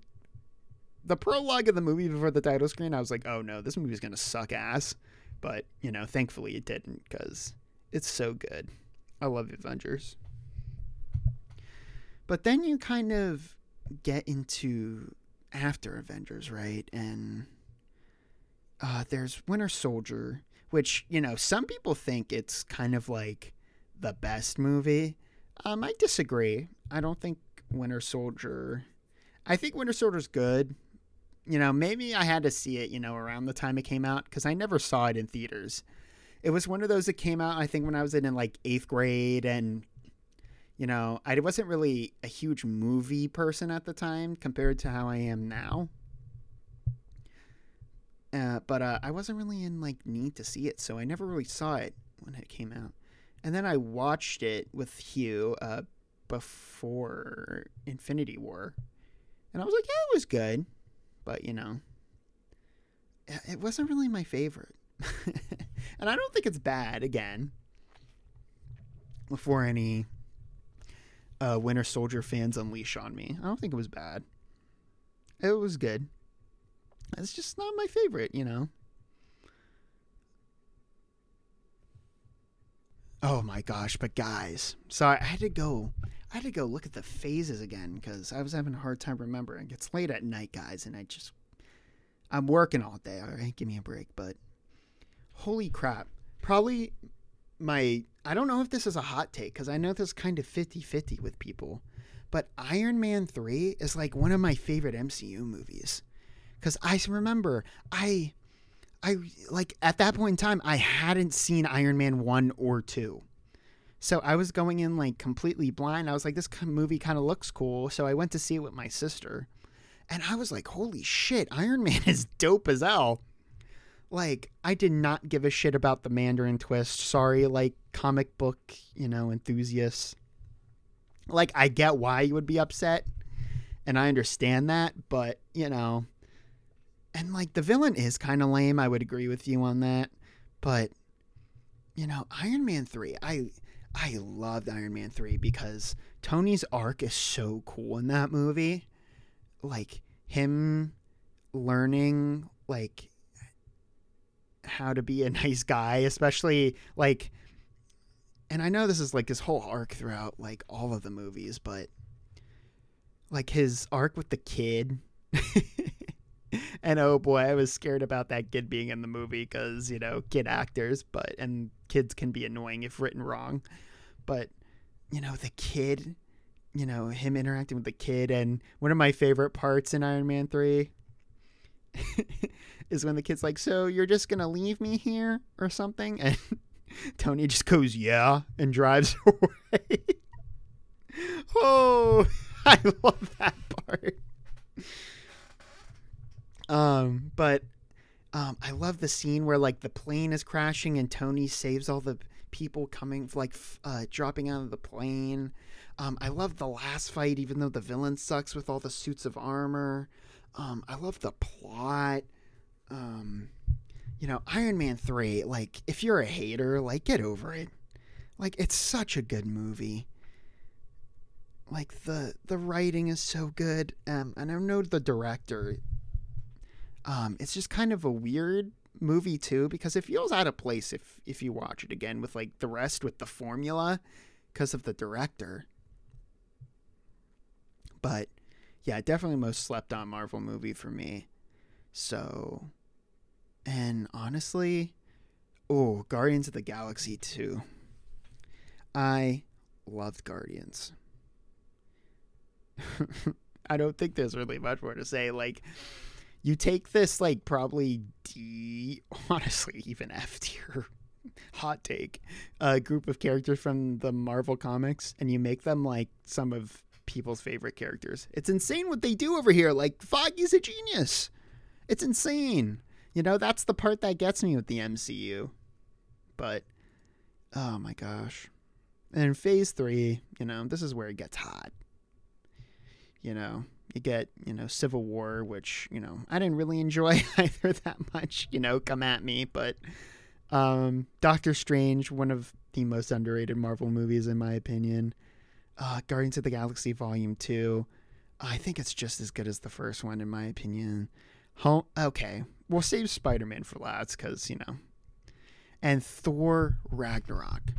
Speaker 2: the prologue of the movie before the title screen i was like oh no this movie is going to suck ass. But you know thankfully it didn't because it's so good. I love avengers but then you kind of get into after Avengers, right? And uh, there's Winter Soldier, which you know some people think it's kind of like the best movie. Um, I disagree. I don't think Winter Soldier. I think Winter Soldier's good. You know, maybe I had to see it, you know, around the time it came out because I never saw it in theaters. It was one of those that came out, I think, when I was in, in like eighth grade, and you know, I wasn't really a huge movie person at the time compared to how I am now. Uh, but uh, I wasn't really in like need to see it, so I never really saw it when it came out. And then I watched it with Hugh uh, before Infinity War, and I was like, yeah, it was good, but you know, it wasn't really my favorite. and I don't think it's bad. Again, before any uh, Winter Soldier fans unleash on me, I don't think it was bad. It was good. It's just not my favorite, you know. Oh my gosh, but guys, sorry, I had to go. I had to go look at the phases again because I was having a hard time remembering. It's late at night, guys, and I just I'm working all day. All right, give me a break. But holy crap, probably my I don't know if this is a hot take because I know this is kind of 50-50 with people, but Iron Man three is like one of my favorite MCU movies because I remember I I like at that point in time I hadn't seen Iron Man 1 or 2. So I was going in like completely blind. I was like this movie kind of looks cool, so I went to see it with my sister. And I was like, "Holy shit, Iron Man is dope as hell." Like, I did not give a shit about the Mandarin twist. Sorry, like comic book, you know, enthusiasts. Like I get why you would be upset, and I understand that, but, you know, and like the villain is kind of lame. I would agree with you on that. But you know, Iron Man 3, I I loved Iron Man 3 because Tony's arc is so cool in that movie. Like him learning like how to be a nice guy, especially like and I know this is like his whole arc throughout like all of the movies, but like his arc with the kid and oh boy, I was scared about that kid being in the movie because you know kid actors, but and kids can be annoying if written wrong. But you know the kid, you know him interacting with the kid, and one of my favorite parts in Iron Man three is when the kid's like, "So you're just gonna leave me here or something?" and Tony just goes, "Yeah," and drives away. oh, I love that part. Um, but um, I love the scene where like the plane is crashing and Tony saves all the people coming like uh, dropping out of the plane. Um, I love the last fight, even though the villain sucks with all the suits of armor. Um, I love the plot. Um, you know, Iron Man three. Like, if you're a hater, like, get over it. Like, it's such a good movie. Like the the writing is so good. Um, and I know the director um, it's just kind of a weird movie too because it feels out of place if if you watch it again with like the rest with the formula because of the director. But yeah, definitely most slept on Marvel movie for me. So, and honestly, oh, Guardians of the Galaxy 2. I loved Guardians. I don't think there's really much more to say. Like, you take this like probably D, honestly even F tier hot take, a group of characters from the Marvel comics, and you make them like some of people's favorite characters. It's insane what they do over here. Like Feige's a genius. It's insane. You know, that's the part that gets me with the MCU. But oh my gosh. And in phase three, you know, this is where it gets hot. You know, you get, you know, Civil War, which, you know, I didn't really enjoy either that much, you know, come at me, but um, Doctor Strange, one of the most underrated Marvel movies in my opinion. Uh, Guardians of the Galaxy Volume 2. I think it's just as good as the first one in my opinion. Home, okay, we'll save Spider-Man for last cuz, you know. And Thor Ragnarok.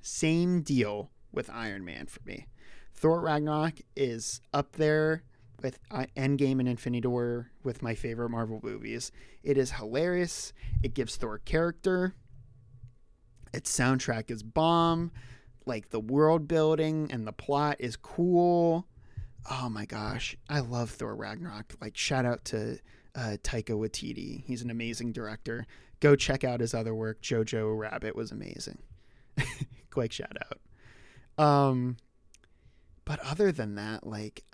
Speaker 2: Same deal with Iron Man for me. Thor Ragnarok is up there with uh, Endgame and Infinity War with my favorite Marvel movies. It is hilarious. It gives Thor character. Its soundtrack is bomb. Like the world building and the plot is cool. Oh my gosh, I love Thor Ragnarok. Like shout out to uh, Taika Waititi. He's an amazing director. Go check out his other work. Jojo Rabbit was amazing. Quick shout out. Um, but other than that, like,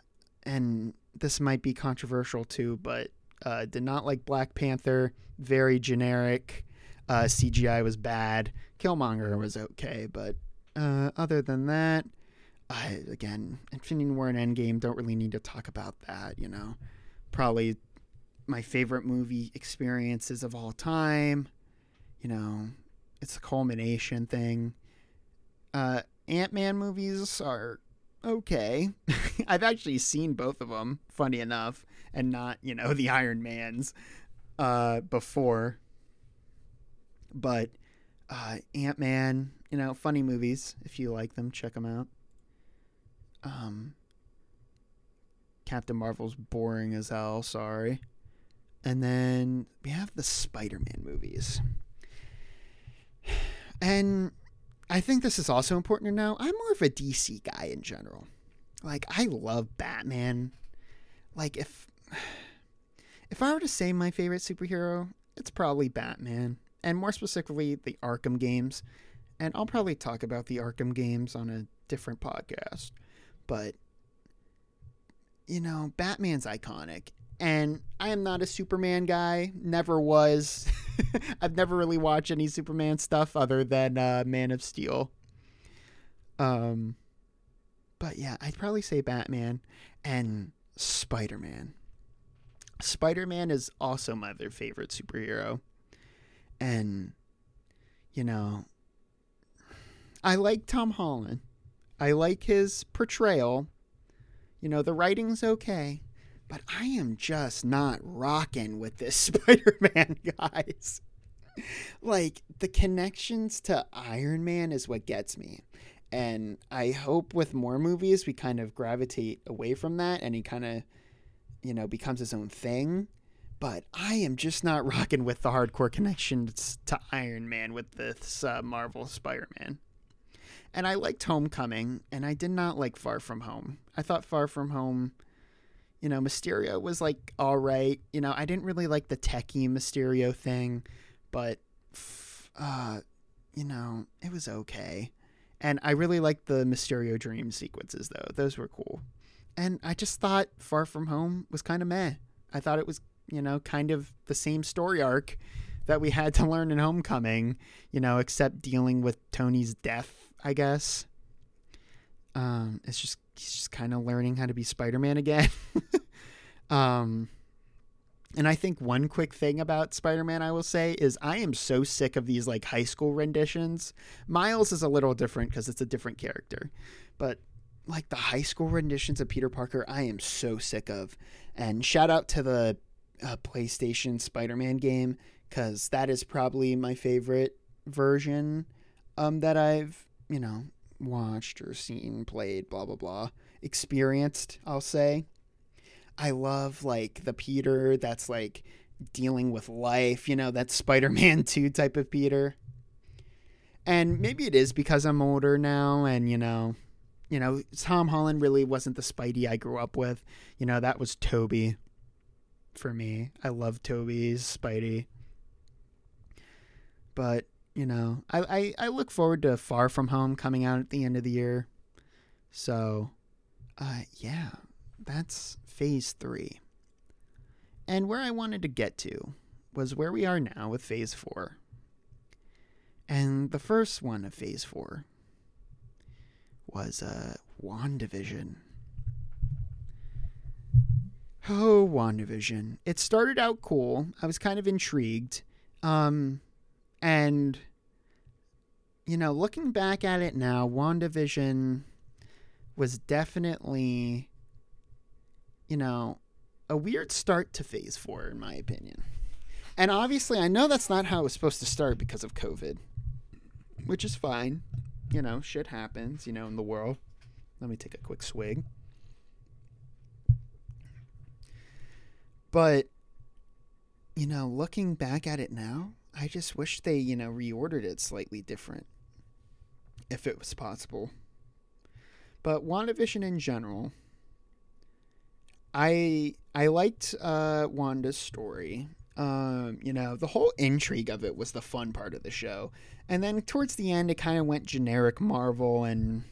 Speaker 2: and this might be controversial too, but uh, did not like Black Panther. Very generic. Uh, CGI was bad. Killmonger was okay, but uh, other than that, I again, Infinity War and Endgame don't really need to talk about that. You know, probably my favorite movie experiences of all time. You know, it's a culmination thing. Uh, Ant Man movies are okay. I've actually seen both of them, funny enough, and not, you know, the Iron Mans uh, before. But uh, Ant Man, you know, funny movies. If you like them, check them out. Um, Captain Marvel's boring as hell, sorry. And then we have the Spider Man movies. And I think this is also important to know. I'm more of a DC guy in general. Like I love Batman. Like if if I were to say my favorite superhero, it's probably Batman, and more specifically the Arkham games. And I'll probably talk about the Arkham games on a different podcast. But you know, Batman's iconic. And I am not a Superman guy, never was. I've never really watched any Superman stuff other than uh, Man of Steel. Um, but yeah, I'd probably say Batman and Spider Man. Spider Man is also my other favorite superhero. And, you know, I like Tom Holland. I like his portrayal. You know, the writing's okay but I am just not rocking with this Spider Man, guys. like, the connections to Iron Man is what gets me. And I hope with more movies we kind of gravitate away from that and he kind of, you know, becomes his own thing. But I am just not rocking with the hardcore connections to Iron Man with this uh, Marvel Spider Man. And I liked Homecoming, and I did not like Far From Home. I thought Far From Home you know, Mysterio was like all right. You know, I didn't really like the techie Mysterio thing, but uh, you know, it was okay. And I really liked the Mysterio dream sequences though; those were cool. And I just thought Far From Home was kind of meh. I thought it was, you know, kind of the same story arc that we had to learn in Homecoming, you know, except dealing with Tony's death, I guess. Um, it's just he's just kind of learning how to be Spider-Man again. um, and I think one quick thing about Spider-Man I will say is I am so sick of these like high school renditions. Miles is a little different because it's a different character, but like the high school renditions of Peter Parker, I am so sick of. And shout out to the uh, PlayStation Spider-Man game because that is probably my favorite version um, that I've you know watched or seen, played, blah, blah, blah, experienced, I'll say. I love like the Peter that's like dealing with life, you know, that Spider Man 2 type of Peter. And maybe it is because I'm older now and, you know, you know, Tom Holland really wasn't the Spidey I grew up with. You know, that was Tobey for me. I love Tobey's Spidey. But you know, I, I, I look forward to Far From Home coming out at the end of the year. So, uh, yeah, that's phase three. And where I wanted to get to was where we are now with phase four. And the first one of phase four was uh, WandaVision. Oh, WandaVision. It started out cool. I was kind of intrigued. Um, and you know, looking back at it now, WandaVision was definitely, you know, a weird start to phase four, in my opinion. And obviously, I know that's not how it was supposed to start because of COVID, which is fine. You know, shit happens, you know, in the world. Let me take a quick swig. But you know, looking back at it now, I just wish they, you know, reordered it slightly different if it was possible. But WandaVision in general, I I liked uh, Wanda's story. Um, you know, the whole intrigue of it was the fun part of the show. And then towards the end, it kind of went generic Marvel, and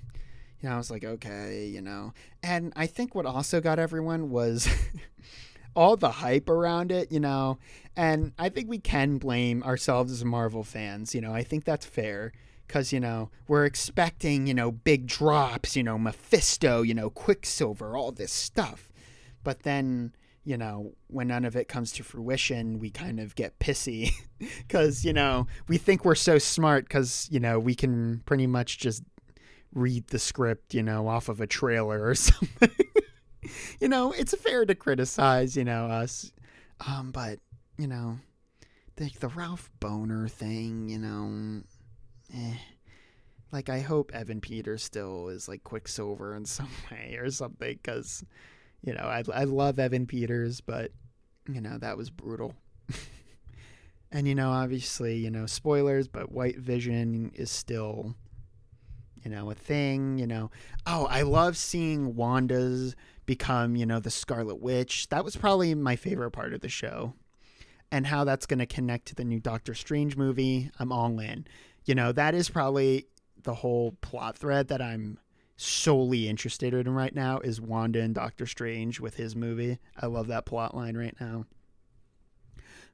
Speaker 2: you know, I was like, okay, you know. And I think what also got everyone was all the hype around it, you know. And I think we can blame ourselves as Marvel fans, you know. I think that's fair because you know we're expecting you know big drops, you know, Mephisto, you know, Quicksilver, all this stuff, but then you know, when none of it comes to fruition, we kind of get pissy because, you know, we think we're so smart because, you know, we can pretty much just read the script, you know, off of a trailer or something. you know, it's fair to criticize, you know, us. Um, but, you know, the, the Ralph Bohner thing, you know, eh. Like, I hope Evan Peters still is like Quicksilver in some way or something because you know, I, I love Evan Peters, but, you know, that was brutal. and, you know, obviously, you know, spoilers, but White Vision is still, you know, a thing, you know. Oh, I love seeing Wanda's become, you know, the Scarlet Witch. That was probably my favorite part of the show. And how that's going to connect to the new Doctor Strange movie, I'm all in. You know, that is probably the whole plot thread that I'm solely interested in right now is Wanda and Doctor Strange with his movie. I love that plot line right now.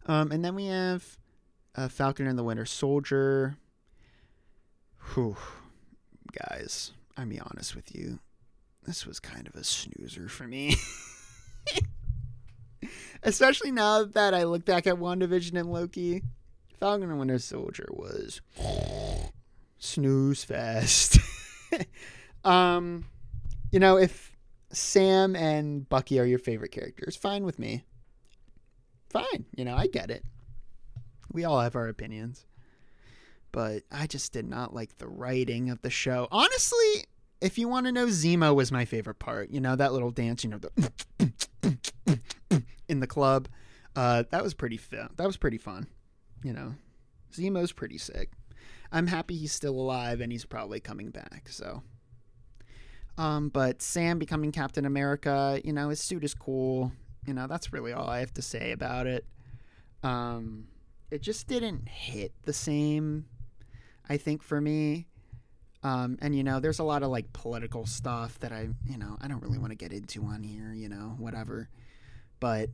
Speaker 2: Um, and then we have uh, Falcon and the Winter Soldier. Whew, guys, I'm be honest with you. This was kind of a snoozer for me. Especially now that I look back at WandaVision and Loki. Falcon and Winter Soldier was snooze fest. Um, you know, if Sam and Bucky are your favorite characters, fine with me. Fine, you know, I get it. We all have our opinions. But I just did not like the writing of the show. Honestly, if you want to know, Zemo was my favorite part. You know, that little dance, you know, the in the club. Uh, that was pretty fun. That was pretty fun. You know, Zemo's pretty sick. I'm happy he's still alive and he's probably coming back. So um, but Sam becoming Captain America, you know, his suit is cool. You know, that's really all I have to say about it. Um, it just didn't hit the same, I think, for me. Um, and you know, there's a lot of like political stuff that I, you know, I don't really want to get into on here, you know, whatever. But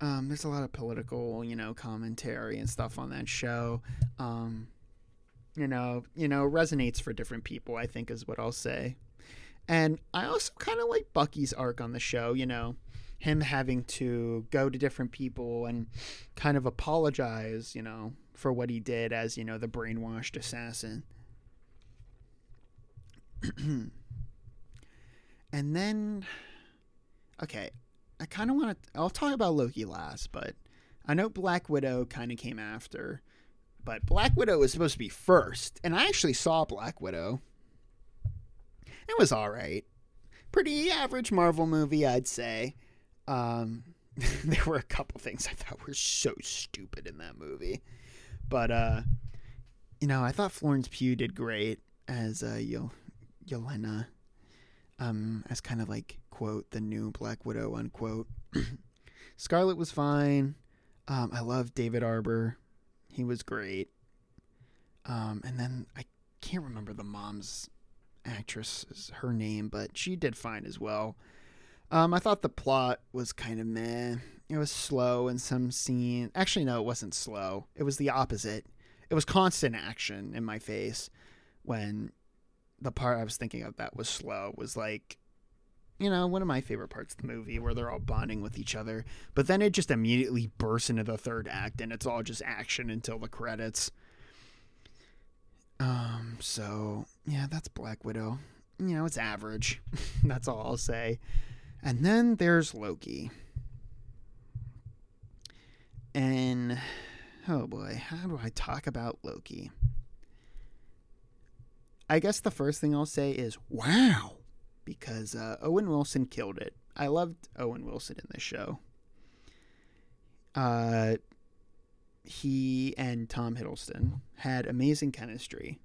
Speaker 2: um, there's a lot of political, you know, commentary and stuff on that show. Um, you know, you know, resonates for different people. I think is what I'll say. And I also kind of like Bucky's arc on the show, you know, him having to go to different people and kind of apologize, you know, for what he did as, you know, the brainwashed assassin. and then, okay, I kind of want to, I'll talk about Loki last, but I know Black Widow kind of came after, but Black Widow was supposed to be first. And I actually saw Black Widow it was all right. Pretty average Marvel movie, I'd say. Um, there were a couple things I thought were so stupid in that movie, but uh, you know, I thought Florence Pugh did great as uh, Yel- Yelena, um, as kind of like quote the new Black Widow unquote. Scarlett was fine. Um, I love David Harbour. He was great. Um, and then I can't remember the mom's actress her name, but she did fine as well. Um, I thought the plot was kind of meh. It was slow in some scene. Actually, no, it wasn't slow. It was the opposite. It was constant action in my face when the part I was thinking of that was slow was like, you know, one of my favorite parts of the movie where they're all bonding with each other. But then it just immediately bursts into the third act and it's all just action until the credits. Um, so yeah, that's Black Widow. You know, it's average. that's all I'll say. And then there's Loki. And oh boy, how do I talk about Loki? I guess the first thing I'll say is wow, because uh, Owen Wilson killed it. I loved Owen Wilson in this show. uh, he and Tom Hiddleston had amazing chemistry.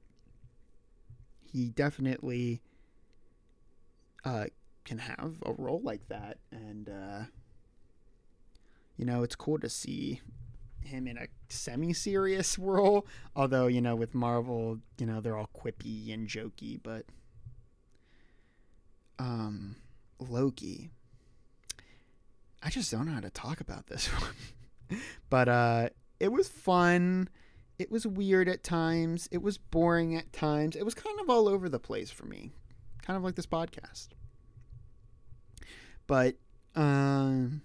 Speaker 2: He definitely uh, can have a role like that, and uh, you know, it's cool to see him in a semi-serious role. Although you know, with Marvel, you know, they're all quippy and jokey, but um, Loki. I just don't know how to talk about this one. but uh it was fun. It was weird at times. It was boring at times. It was kind of all over the place for me. Kind of like this podcast. But um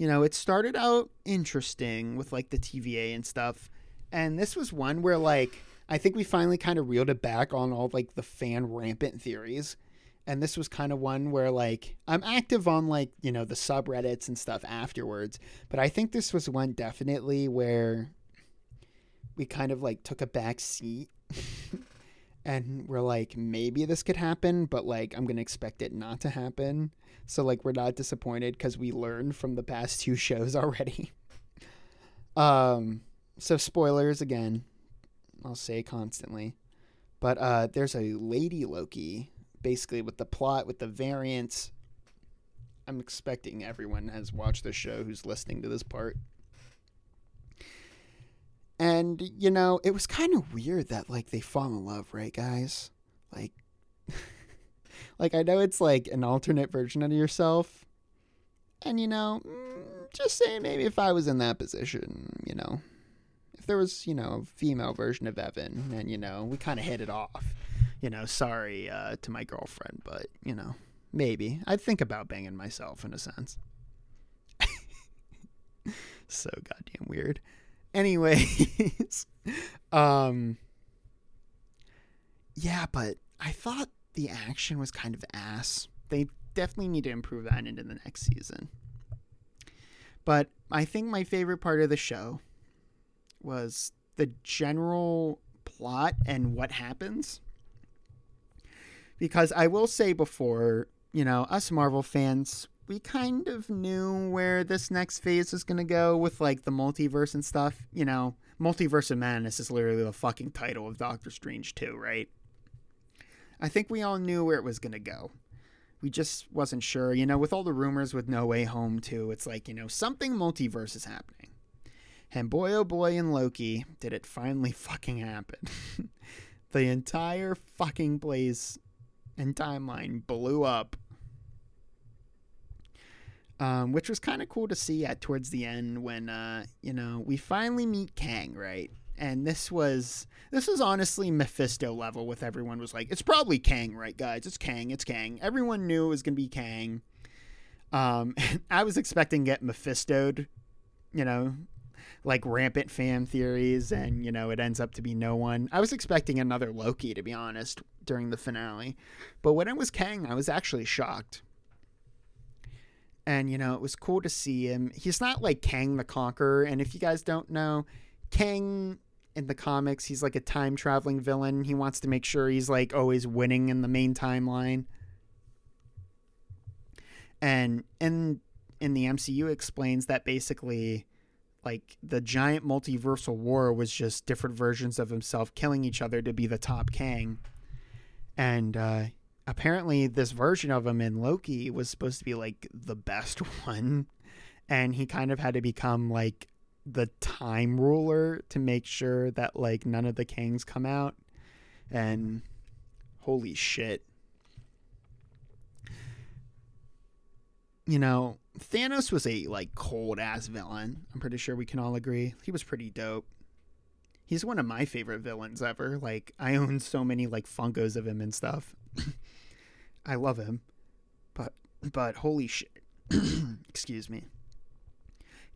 Speaker 2: you know, it started out interesting with like the TVA and stuff. And this was one where like I think we finally kind of reeled it back on all like the fan rampant theories. And this was kind of one where like I'm active on like you know the subreddits and stuff afterwards, but I think this was one definitely where we kind of like took a back seat and we're like maybe this could happen, but like I'm gonna expect it not to happen. So like we're not disappointed because we learned from the past two shows already. um, so spoilers again, I'll say constantly, but uh, there's a lady Loki basically with the plot, with the variants. I'm expecting everyone has watched the show who's listening to this part. And, you know, it was kind of weird that, like, they fall in love, right, guys? Like, like, I know it's like an alternate version of yourself. And, you know, mm, just saying, maybe if I was in that position, you know, if there was, you know, a female version of Evan and, you know, we kind of hit it off you know, sorry uh, to my girlfriend, but you know, maybe I'd think about banging myself in a sense. so goddamn weird. Anyways, um, yeah, but I thought the action was kind of ass. They definitely need to improve that into the next season. But I think my favorite part of the show was the general plot and what happens because I will say before, you know, us Marvel fans, we kind of knew where this next phase was going to go with like the multiverse and stuff. You know, Multiverse of Madness is literally the fucking title of Doctor Strange 2, right? I think we all knew where it was going to go. We just wasn't sure. You know, with all the rumors with No Way Home, too, it's like, you know, something multiverse is happening. And boy, oh boy, in Loki, did it finally fucking happen. the entire fucking place and timeline blew up. Um, which was kind of cool to see at towards the end when uh, you know we finally meet Kang, right? And this was this was honestly Mephisto level with everyone was like, it's probably Kang, right, guys? It's Kang, it's Kang. Everyone knew it was gonna be Kang. Um, I was expecting get Mephistoed, you know, like rampant fan theories, and you know it ends up to be no one. I was expecting another Loki, to be honest, during the finale, but when it was Kang, I was actually shocked. And you know it was cool to see him. He's not like Kang the Conqueror, and if you guys don't know, Kang in the comics, he's like a time traveling villain. He wants to make sure he's like always winning in the main timeline. And in in the MCU explains that basically like the giant multiversal war was just different versions of himself killing each other to be the top Kang. And uh, apparently, this version of him in Loki was supposed to be like the best one. And he kind of had to become like the time ruler to make sure that like none of the Kangs come out. And holy shit. You know, Thanos was a like cold ass villain. I'm pretty sure we can all agree. He was pretty dope. He's one of my favorite villains ever. Like I own so many like Funkos of him and stuff. I love him. But but holy shit. Excuse me.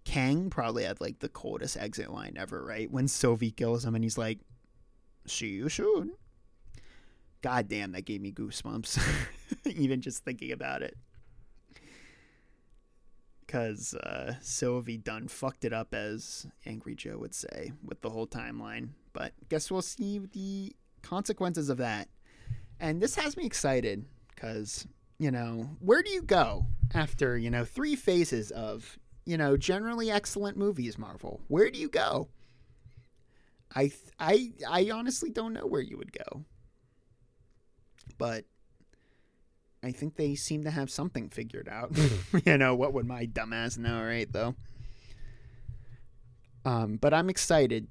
Speaker 2: Kang probably had like the coldest exit line ever, right? When Sylvie kills him and he's like, "See you soon." God damn, that gave me goosebumps. Even just thinking about it because uh, Sylvie done fucked it up, as Angry Joe would say, with the whole timeline. But guess we'll see the consequences of that. And this has me excited because, you know, where do you go after, you know, three phases of you know, generally excellent movies, Marvel. Where do you go? I I I honestly don't know where you would go. But I think they seem to have something figured out. you know, what would my dumbass know, right though? Um, but I'm excited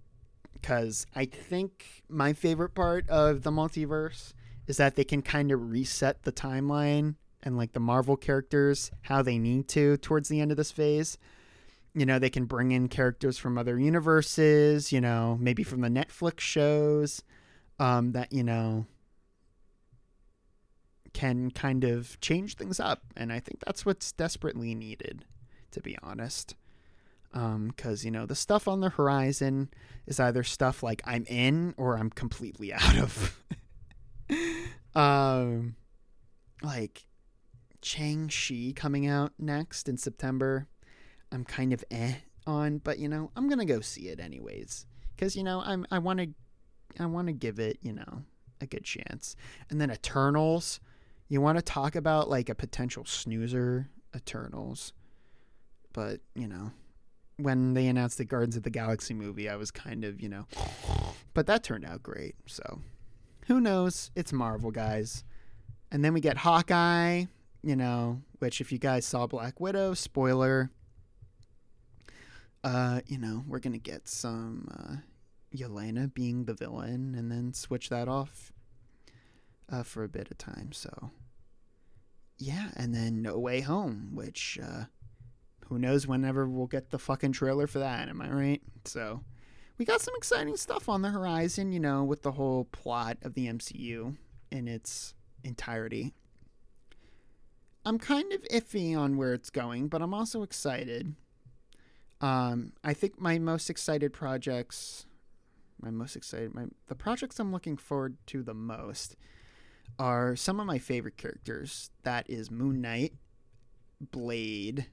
Speaker 2: because I think my favorite part of the multiverse is that they can kind of reset the timeline and like the Marvel characters how they need to towards the end of this phase. You know, they can bring in characters from other universes, you know, maybe from the Netflix shows um, that, you know, can kind of change things up. And I think that's what's desperately needed, to be honest. Because, um, you know, the stuff on the horizon is either stuff like I'm in or I'm completely out of. um, like Shang-Chi coming out next in September. I'm kind of eh on, but you know, I'm gonna go see it anyways. Cause you know, I'm I wanna I wanna give it, you know, a good chance. And then Eternals. You wanna talk about like a potential snoozer, Eternals. But, you know, when they announced the Guardians of the Galaxy movie, I was kind of, you know, but that turned out great. So who knows? It's Marvel, guys. And then we get Hawkeye, you know, which if you guys saw Black Widow, spoiler, uh, you know, we're gonna get some uh, Yelena being the villain, and then switch that off uh, for a bit of time. So, yeah, and then No Way Home, which uh, who knows whenever we'll get the fucking trailer for that? Am I right? So, we got some exciting stuff on the horizon, you know, with the whole plot of the MCU in its entirety. I'm kind of iffy on where it's going, but I'm also excited. Um, I think my most excited projects, my most excited, my the projects I'm looking forward to the most are some of my favorite characters. That is Moon Knight, Blade,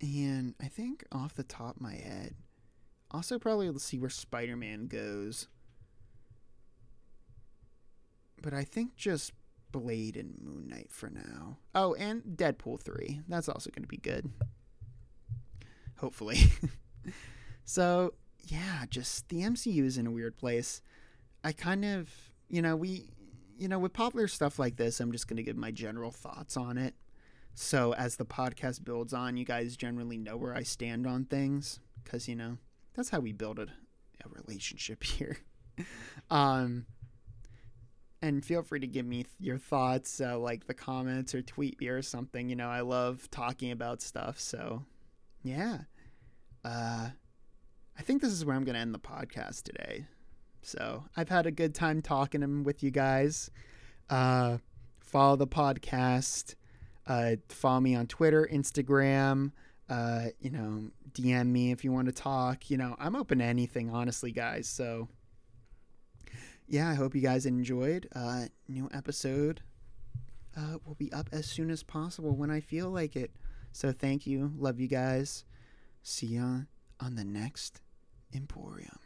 Speaker 2: and I think off the top of my head, also probably let's see where Spider Man goes but I think just Blade and Moon Knight for now. Oh, and Deadpool 3. That's also going to be good. Hopefully. so, yeah, just the MCU is in a weird place. I kind of, you know, we, you know, with popular stuff like this, I'm just going to give my general thoughts on it. So, as the podcast builds on, you guys generally know where I stand on things because, you know, that's how we build a, a relationship here. um, and feel free to give me your thoughts, uh, like the comments or tweet me or something. You know, I love talking about stuff. So, yeah. Uh, I think this is where I'm going to end the podcast today. So, I've had a good time talking with you guys. Uh, follow the podcast. Uh, follow me on Twitter, Instagram. Uh, you know, DM me if you want to talk. You know, I'm open to anything, honestly, guys. So, yeah, I hope you guys enjoyed. Uh, new episode uh, will be up as soon as possible when I feel like it. So thank you. Love you guys. See ya on the next Emporium.